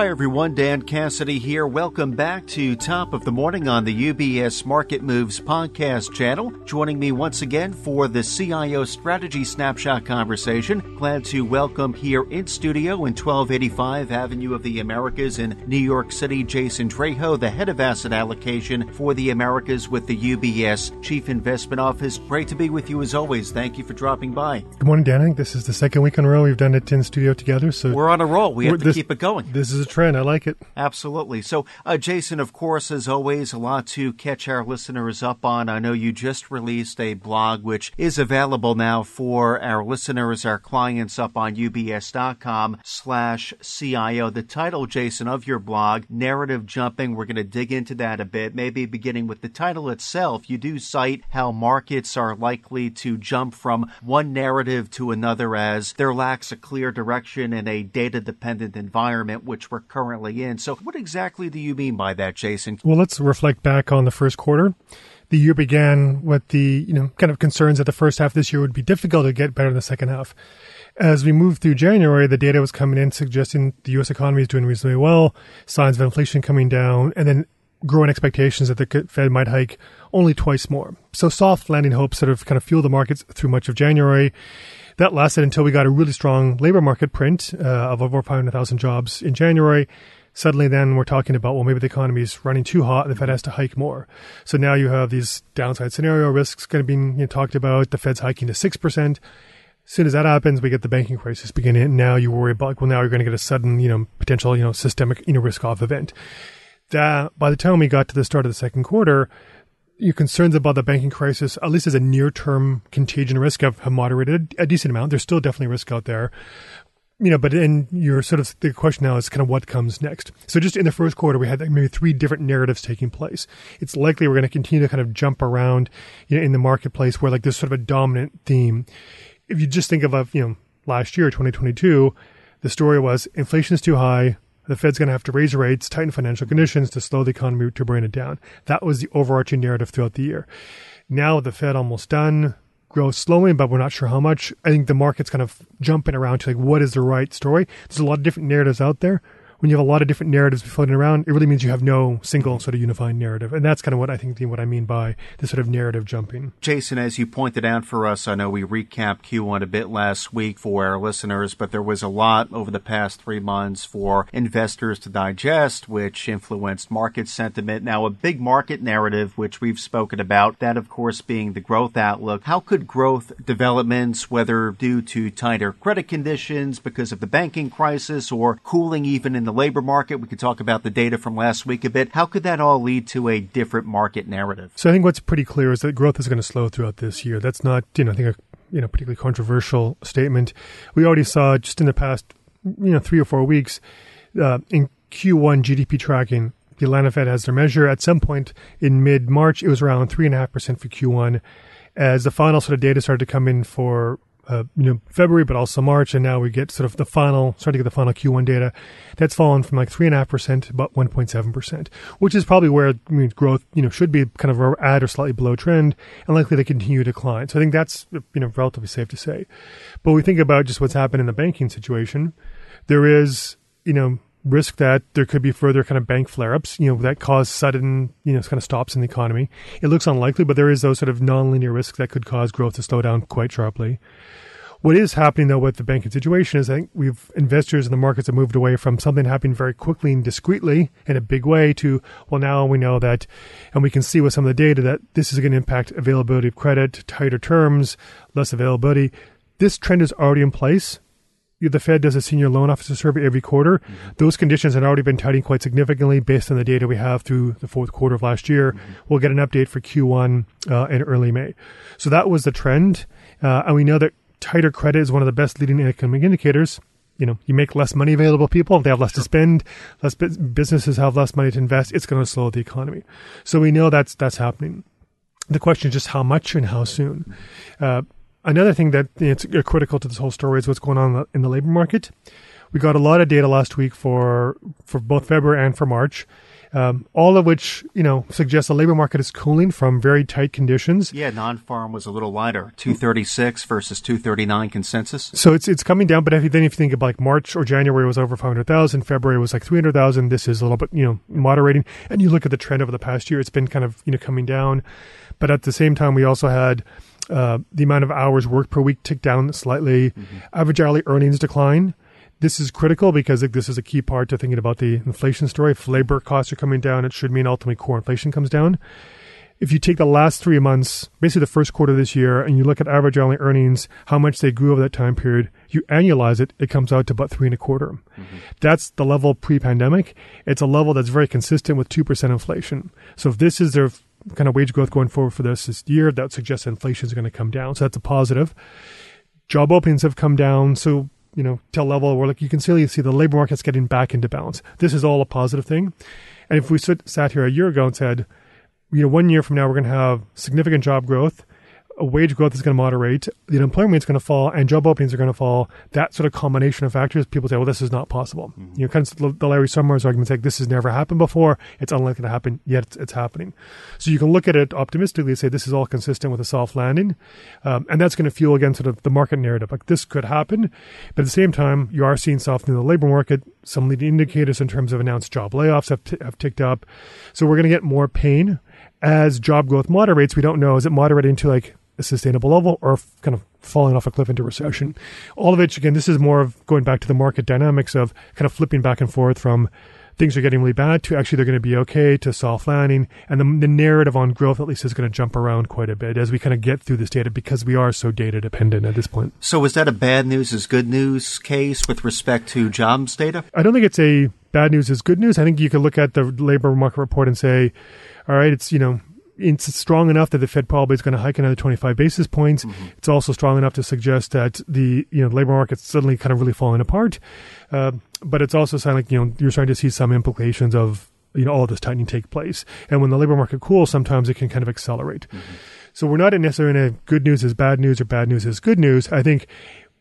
Hi, everyone. Dan Cassidy here. Welcome back to Top of the Morning on the UBS Market Moves podcast channel. Joining me once again for the CIO Strategy Snapshot conversation. Glad to welcome here in studio in 1285 Avenue of the Americas in New York City, Jason Draho, the head of asset allocation for the Americas with the UBS Chief Investment Office. Great to be with you as always. Thank you for dropping by. Good morning, Dan. This is the second week in a row we've done it in studio together. So we're on a roll. We have to this, keep it going. This is trend. I like it. Absolutely. So, uh, Jason, of course, as always, a lot to catch our listeners up on. I know you just released a blog which is available now for our listeners, our clients up on ubs.com slash CIO. The title, Jason, of your blog, Narrative Jumping, we're going to dig into that a bit, maybe beginning with the title itself. You do cite how markets are likely to jump from one narrative to another as there lacks a clear direction in a data dependent environment, which we're currently in. So, what exactly do you mean by that, Jason? Well, let's reflect back on the first quarter. The year began with the you know kind of concerns that the first half this year would be difficult to get better in the second half. As we moved through January, the data was coming in suggesting the U.S. economy is doing reasonably well, signs of inflation coming down, and then growing expectations that the Fed might hike only twice more. So soft landing hopes sort of kind of fueled the markets through much of January. That lasted until we got a really strong labor market print uh, of over 500,000 jobs in January. Suddenly, then we're talking about, well, maybe the economy is running too hot and the Fed has to hike more. So now you have these downside scenario risks going to be you know, talked about. The Fed's hiking to 6%. As soon as that happens, we get the banking crisis beginning. And now you worry about, like, well, now you're going to get a sudden, you know, potential, you know, systemic, you know, risk off event. That, by the time we got to the start of the second quarter, your concerns about the banking crisis, at least as a near term contagion risk, have, have moderated a decent amount. There's still definitely risk out there. You know, but in your sort of the question now is kind of what comes next. So just in the first quarter, we had like maybe three different narratives taking place. It's likely we're going to continue to kind of jump around you know, in the marketplace where like there's sort of a dominant theme. If you just think of, you know, last year, 2022, the story was inflation is too high, the Fed's going to have to raise rates, tighten financial conditions to slow the economy to bring it down. That was the overarching narrative throughout the year. Now the Fed almost done, growth slowing, but we're not sure how much. I think the market's kind of jumping around to like what is the right story. There's a lot of different narratives out there when you have a lot of different narratives floating around, it really means you have no single sort of unifying narrative. And that's kind of what I think what I mean by the sort of narrative jumping. Jason, as you pointed out for us, I know we recapped Q1 a bit last week for our listeners, but there was a lot over the past three months for investors to digest, which influenced market sentiment. Now, a big market narrative, which we've spoken about, that of course being the growth outlook. How could growth developments, whether due to tighter credit conditions because of the banking crisis or cooling even in the the labor market. We could talk about the data from last week a bit. How could that all lead to a different market narrative? So I think what's pretty clear is that growth is going to slow throughout this year. That's not, you know, I think a you know particularly controversial statement. We already saw just in the past, you know, three or four weeks uh, in Q1 GDP tracking. The Atlanta Fed has their measure. At some point in mid March, it was around three and a half percent for Q1. As the final sort of data started to come in for uh, you know February, but also March, and now we get sort of the final starting to get the final Q1 data. That's fallen from like three and a half percent to about one point seven percent, which is probably where I mean, growth you know should be kind of at or slightly below trend, and likely to continue to decline. So I think that's you know relatively safe to say. But we think about just what's happened in the banking situation. There is you know risk that there could be further kind of bank flare-ups, you know, that cause sudden, you know, kind of stops in the economy. It looks unlikely, but there is those sort of nonlinear risks that could cause growth to slow down quite sharply. What is happening though with the banking situation is I think we've investors in the markets have moved away from something happening very quickly and discreetly in a big way to well now we know that and we can see with some of the data that this is going to impact availability of credit, tighter terms, less availability. This trend is already in place the Fed does a senior loan officer survey every quarter. Mm-hmm. Those conditions had already been tightening quite significantly based on the data we have through the fourth quarter of last year. Mm-hmm. We'll get an update for Q1 uh, in early May. So that was the trend. Uh, and we know that tighter credit is one of the best leading economic indicators. You know, you make less money available to people, they have less sure. to spend, less businesses have less money to invest, it's going to slow the economy. So we know that's that's happening. The question is just how much and how soon. Uh, another thing that you know, critical to this whole story is what's going on in the labor market. We got a lot of data last week for for both February and for March. Um, all of which, you know, suggests the labor market is cooling from very tight conditions. Yeah, non-farm was a little lighter, 236 versus 239 consensus. So it's it's coming down, but if you, then if you think of like March or January was over 500,000, February was like 300,000, this is a little bit, you know, moderating. And you look at the trend over the past year, it's been kind of, you know, coming down. But at the same time, we also had uh, the amount of hours worked per week tick down slightly. Mm-hmm. Average hourly earnings decline. This is critical because this is a key part to thinking about the inflation story. If labor costs are coming down, it should mean ultimately core inflation comes down. If you take the last three months, basically the first quarter of this year, and you look at average hourly earnings, how much they grew over that time period, you annualize it, it comes out to about three and a quarter. Mm-hmm. That's the level pre-pandemic. It's a level that's very consistent with two percent inflation. So if this is their kind of wage growth going forward for this this year, that suggests inflation is going to come down. So that's a positive. Job openings have come down. So, you know, to a level where like you can see, see the labor market's getting back into balance. This is all a positive thing. And if we sit, sat here a year ago and said, you know, one year from now, we're going to have significant job growth wage growth is going to moderate, the unemployment rate is going to fall, and job openings are going to fall. That sort of combination of factors, people say, well, this is not possible. Mm-hmm. You know, kind of the Larry Summers argument, like this has never happened before. It's unlikely to happen, yet it's, it's, happening. So you can look at it optimistically and say this is all consistent with a soft landing, um, and that's going to fuel again sort of the market narrative. Like this could happen, but at the same time, you are seeing softening in the labor market. Some leading indicators in terms of announced job layoffs have, t- have ticked up. So we're going to get more pain as job growth moderates. We don't know is it moderating to like a sustainable level or kind of falling off a cliff into recession. All of which, again, this is more of going back to the market dynamics of kind of flipping back and forth from things are getting really bad to actually they're going to be okay to soft landing. And the, the narrative on growth at least is going to jump around quite a bit as we kind of get through this data because we are so data dependent at this point. So is that a bad news is good news case with respect to jobs data? I don't think it's a bad news is good news. I think you could look at the labor market report and say, all right, it's, you know, it's strong enough that the Fed probably is going to hike another 25 basis points. Mm-hmm. It's also strong enough to suggest that the you know labor market's suddenly kind of really falling apart. Uh, but it's also sounding like you know you're starting to see some implications of you know all of this tightening take place. And when the labor market cools, sometimes it can kind of accelerate. Mm-hmm. So we're not necessarily in a good news is bad news or bad news is good news. I think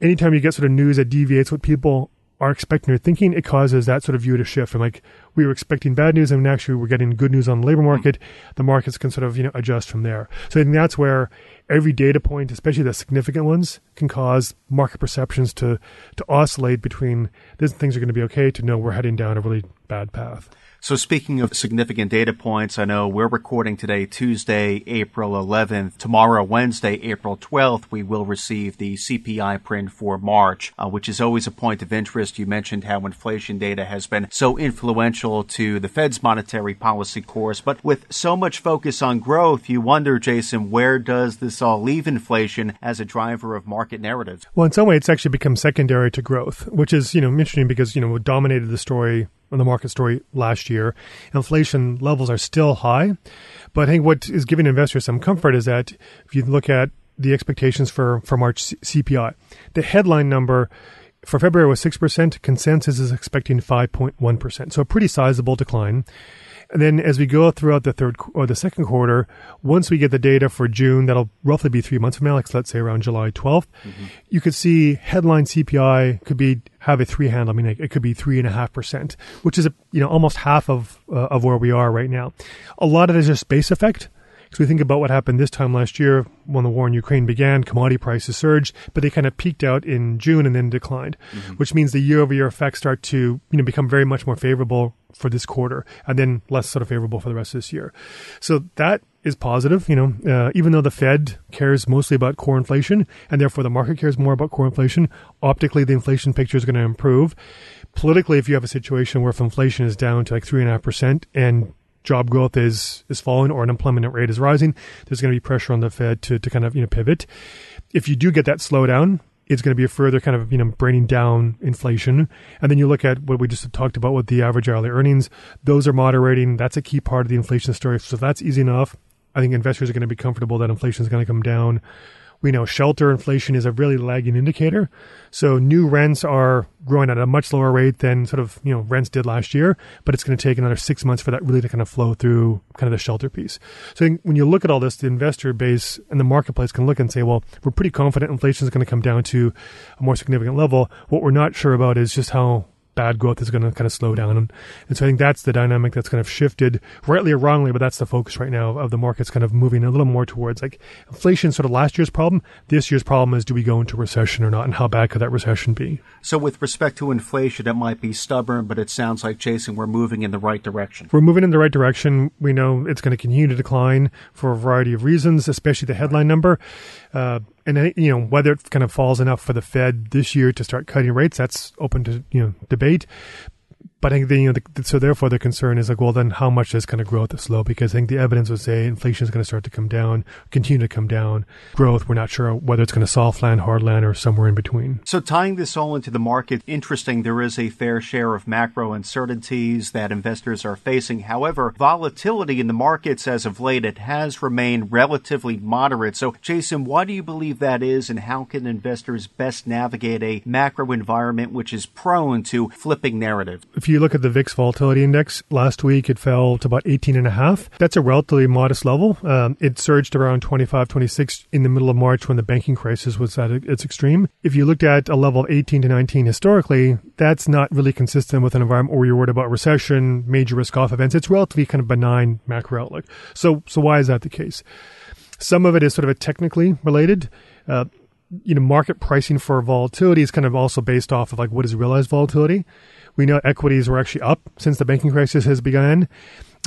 anytime you get sort of news that deviates what people are expecting or thinking, it causes that sort of view to shift And like we were expecting bad news and actually we're getting good news on the labor market. The markets can sort of, you know, adjust from there. So I think that's where every data point, especially the significant ones, can cause market perceptions to to oscillate between this things are going to be okay to know we're heading down a really bad path. So speaking of significant data points, I know we're recording today, Tuesday, April 11th. Tomorrow, Wednesday, April 12th, we will receive the CPI print for March, uh, which is always a point of interest. You mentioned how inflation data has been so influential to the Fed's monetary policy course, but with so much focus on growth, you wonder, Jason, where does this all leave inflation as a driver of market narratives? Well, in some way, it's actually become secondary to growth, which is, you know, interesting because, you know, dominated the story the market story last year. Inflation levels are still high, but I think what is giving investors some comfort is that if you look at the expectations for, for March CPI, the headline number for February was 6%. Consensus is expecting 5.1%. So a pretty sizable decline. And then as we go throughout the third or the second quarter, once we get the data for June, that'll roughly be three months from now, like let's say around July 12th, mm-hmm. you could see headline CPI could be have a three handle. I mean, it could be three and a half percent, which is a, you know almost half of uh, of where we are right now. A lot of it is just base effect. So we think about what happened this time last year when the war in Ukraine began, commodity prices surged, but they kind of peaked out in June and then declined, mm-hmm. which means the year over year effects start to, you know, become very much more favorable for this quarter and then less sort of favorable for the rest of this year. So that is positive, you know, uh, even though the Fed cares mostly about core inflation and therefore the market cares more about core inflation, optically the inflation picture is going to improve. Politically, if you have a situation where if inflation is down to like three and a half percent and job growth is is falling or unemployment rate is rising, there's going to be pressure on the Fed to to kind of you know pivot. If you do get that slowdown, it's going to be a further kind of you know bringing down inflation. And then you look at what we just talked about with the average hourly earnings; those are moderating. That's a key part of the inflation story. So that's easy enough, I think investors are going to be comfortable that inflation is going to come down. We know shelter inflation is a really lagging indicator. So new rents are growing at a much lower rate than sort of, you know, rents did last year, but it's going to take another six months for that really to kind of flow through kind of the shelter piece. So when you look at all this, the investor base and the marketplace can look and say, well, we're pretty confident inflation is going to come down to a more significant level. What we're not sure about is just how bad growth is going to kind of slow down. And, and so I think that's the dynamic that's kind of shifted, rightly or wrongly, but that's the focus right now of the markets kind of moving a little more towards like inflation, sort of last year's problem. This year's problem is do we go into recession or not, and how bad could that recession be? So, with respect to inflation, it might be stubborn, but it sounds like, Jason, we're moving in the right direction. We're moving in the right direction. We know it's going to continue to decline for a variety of reasons, especially the headline number. Uh, and you know whether it kind of falls enough for the Fed this year to start cutting rates, that's open to you know debate. But I think the, you know, the, so therefore the concern is like, well, then how much is kind of growth slow? Because I think the evidence would say inflation is going to start to come down, continue to come down. Growth, we're not sure whether it's going to soft land, hard land, or somewhere in between. So tying this all into the market, interesting. There is a fair share of macro uncertainties that investors are facing. However, volatility in the markets as of late it has remained relatively moderate. So, Jason, why do you believe that is, and how can investors best navigate a macro environment which is prone to flipping narrative? If you look at the VIX volatility index, last week it fell to about 18 and a half. That's a relatively modest level. Um, it surged around 25, 26 in the middle of March when the banking crisis was at its extreme. If you looked at a level of 18 to 19 historically, that's not really consistent with an environment where you're worried about recession, major risk off events. It's relatively kind of benign macro outlook. So, so why is that the case? Some of it is sort of a technically related. Uh, you know, market pricing for volatility is kind of also based off of like what is realized volatility. We know equities were actually up since the banking crisis has begun.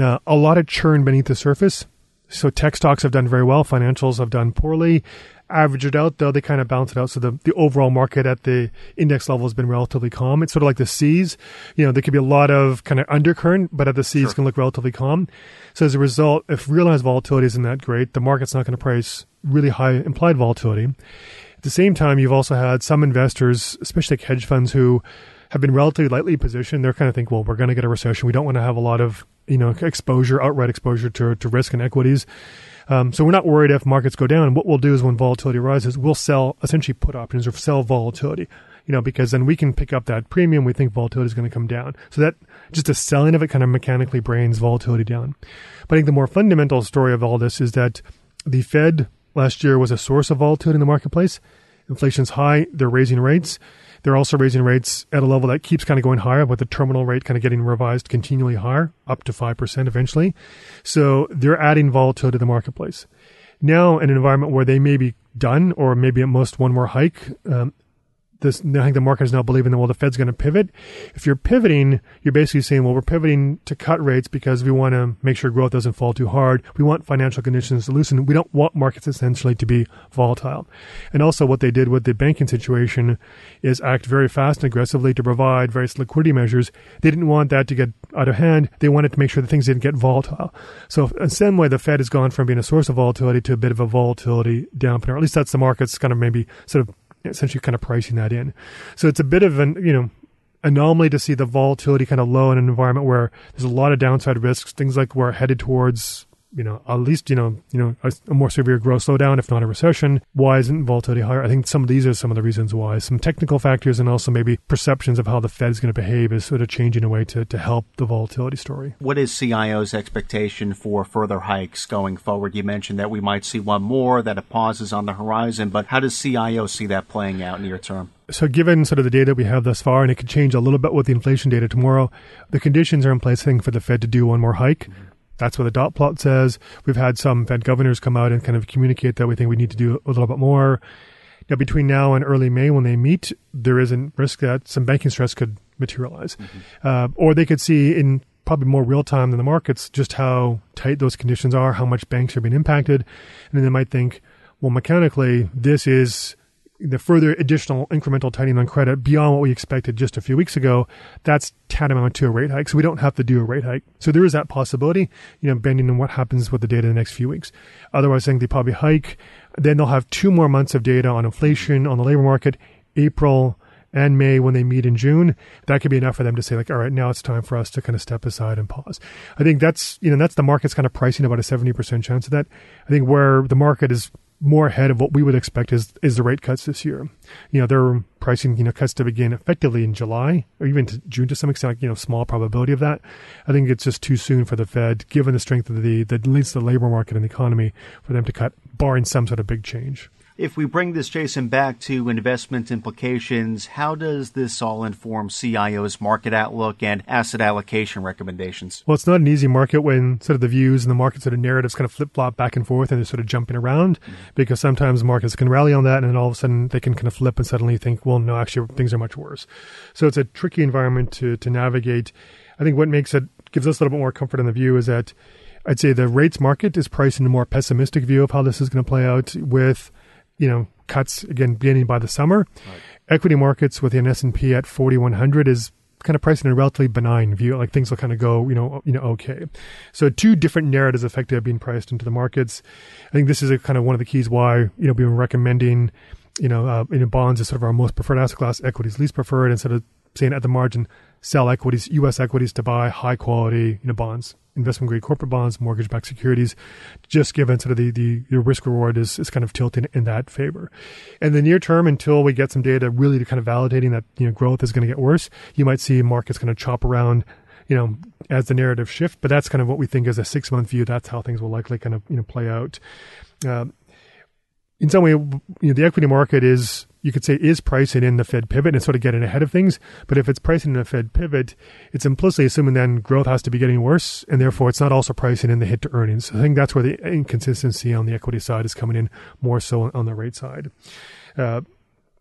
Uh, a lot of churn beneath the surface. So tech stocks have done very well. Financials have done poorly. Averaged it out though, they kind of balance it out. So the, the overall market at the index level has been relatively calm. It's sort of like the seas. You know, there could be a lot of kind of undercurrent, but at the seas sure. can look relatively calm. So as a result, if realized volatility isn't that great, the market's not going to price really high implied volatility. At the same time, you've also had some investors, especially like hedge funds, who have been relatively lightly positioned, they're kind of think, well, we're going to get a recession. We don't want to have a lot of you know exposure, outright exposure to to risk and equities. Um, so we're not worried if markets go down. What we'll do is when volatility rises, we'll sell essentially put options or sell volatility. You know, because then we can pick up that premium. We think volatility is going to come down. So that just the selling of it kind of mechanically brings volatility down. But I think the more fundamental story of all this is that the Fed last year was a source of volatility in the marketplace. Inflation's high. They're raising rates. They're also raising rates at a level that keeps kind of going higher, with the terminal rate kind of getting revised continually higher, up to 5% eventually. So they're adding volatility to the marketplace. Now, in an environment where they may be done, or maybe at most one more hike, um, this, I think the market is now believing that well the Fed's going to pivot. If you're pivoting, you're basically saying well we're pivoting to cut rates because we want to make sure growth doesn't fall too hard. We want financial conditions to loosen. We don't want markets essentially to be volatile. And also what they did with the banking situation is act very fast and aggressively to provide various liquidity measures. They didn't want that to get out of hand. They wanted to make sure that things didn't get volatile. So in some way the Fed has gone from being a source of volatility to a bit of a volatility dampener. At least that's the market's kind of maybe sort of essentially kind of pricing that in. So it's a bit of an, you know, anomaly to see the volatility kind of low in an environment where there's a lot of downside risks. Things like we're headed towards you know, at least, you know, you know, a, a, more severe growth slowdown, if not a recession. Why isn't volatility higher? I think some of these are some of the reasons why. Some technical factors and also maybe perceptions of how the Fed is going to behave is sort of changing a way to, to help the volatility story. What is CIO's expectation for further hikes going forward? You mentioned that we might see one more, that a pause is on the horizon, but how does CIO see that playing out near term? So, given sort of the data we have thus far, and it could change a little bit with the inflation data tomorrow, the conditions are in place, I think, for the Fed to do one more hike. Mm-hmm. That's what the dot plot says. We've had some Fed governors come out and kind of communicate that we think we need to do a little bit more. Now, between now and early May, when they meet, there is a risk that some banking stress could materialize, mm-hmm. uh, or they could see in probably more real time than the markets just how tight those conditions are, how much banks are being impacted, and then they might think, well, mechanically, this is the further additional incremental tightening on credit beyond what we expected just a few weeks ago, that's tantamount to a rate hike. So we don't have to do a rate hike. So there is that possibility, you know, depending on what happens with the data in the next few weeks. Otherwise, I think they probably hike. Then they'll have two more months of data on inflation, on the labor market, April and May when they meet in June. That could be enough for them to say, like, all right, now it's time for us to kind of step aside and pause. I think that's, you know, that's the market's kind of pricing about a 70% chance of that. I think where the market is more ahead of what we would expect is is the rate cuts this year. You know, they're pricing you know cuts to begin effectively in July or even to June to some extent. You know, small probability of that. I think it's just too soon for the Fed, given the strength of the the at least the labor market and the economy, for them to cut, barring some sort of big change. If we bring this, Jason, back to investment implications, how does this all inform CIO's market outlook and asset allocation recommendations? Well, it's not an easy market when sort of the views and the market sort of narratives kind of flip flop back and forth and they're sort of jumping around mm-hmm. because sometimes markets can rally on that and then all of a sudden they can kind of flip and suddenly think, well, no, actually things are much worse. So it's a tricky environment to, to navigate. I think what makes it gives us a little bit more comfort in the view is that I'd say the rates market is priced in a more pessimistic view of how this is going to play out with, you know, cuts again beginning by the summer. Right. Equity markets with within S and P at 4100 is kind of priced in a relatively benign view, like things will kind of go, you know, you know, okay. So two different narratives effectively being priced into the markets. I think this is a kind of one of the keys why you know we've been recommending, you know, uh, you know, bonds is sort of our most preferred asset class, equities least preferred, instead of saying at the margin sell equities, U.S. equities to buy high quality you know, bonds, investment grade corporate bonds, mortgage backed securities, just given sort of the, the, the risk reward is, is kind of tilting in that favor. In the near term, until we get some data really to kind of validating that you know growth is going to get worse, you might see markets kind of chop around you know, as the narrative shift. But that's kind of what we think is a six month view. That's how things will likely kind of you know play out. Uh, in some way, you know, the equity market is you could say is pricing in the Fed pivot and sort of getting ahead of things. But if it's pricing in the Fed pivot, it's implicitly assuming then growth has to be getting worse, and therefore it's not also pricing in the hit to earnings. So I think that's where the inconsistency on the equity side is coming in more so on the rate side. Uh,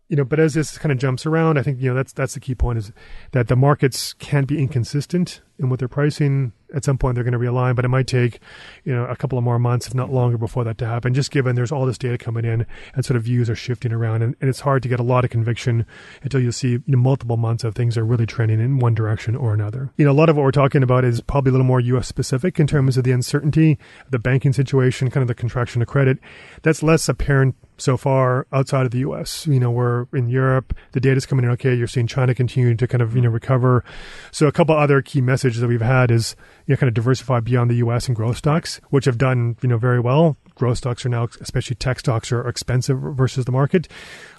you know, but as this kind of jumps around, I think you know that's that's the key point is that the markets can be inconsistent in what they're pricing at some point they're going to realign, but it might take, you know, a couple of more months, if not longer, before that to happen. Just given there's all this data coming in and sort of views are shifting around, and, and it's hard to get a lot of conviction until you see you know, multiple months of things are really trending in one direction or another. You know, a lot of what we're talking about is probably a little more U.S. specific in terms of the uncertainty, the banking situation, kind of the contraction of credit. That's less apparent so far outside of the U.S. You know, we're in Europe, the data's coming in okay. You're seeing China continue to kind of you know recover. So a couple other key messages that we've had is you know, kind of diversify beyond the U.S. and growth stocks, which have done you know very well. Growth stocks are now, especially tech stocks, are expensive versus the market,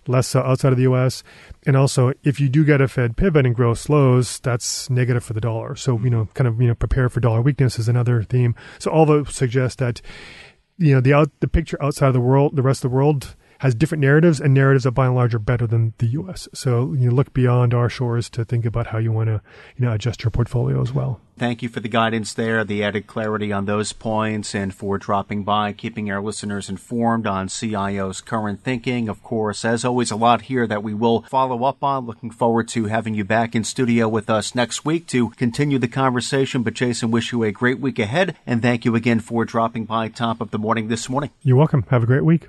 less so outside of the U.S. And also, if you do get a Fed pivot and growth slows, that's negative for the dollar. So you know, kind of you know, prepare for dollar weakness is another theme. So all those suggest that you know the out the picture outside of the world, the rest of the world has different narratives and narratives that by and large are better than the U.S. So you look beyond our shores to think about how you want to you know adjust your portfolio as well. Thank you for the guidance there, the added clarity on those points, and for dropping by, keeping our listeners informed on CIO's current thinking. Of course, as always, a lot here that we will follow up on. Looking forward to having you back in studio with us next week to continue the conversation. But Jason, wish you a great week ahead, and thank you again for dropping by top of the morning this morning. You're welcome. Have a great week.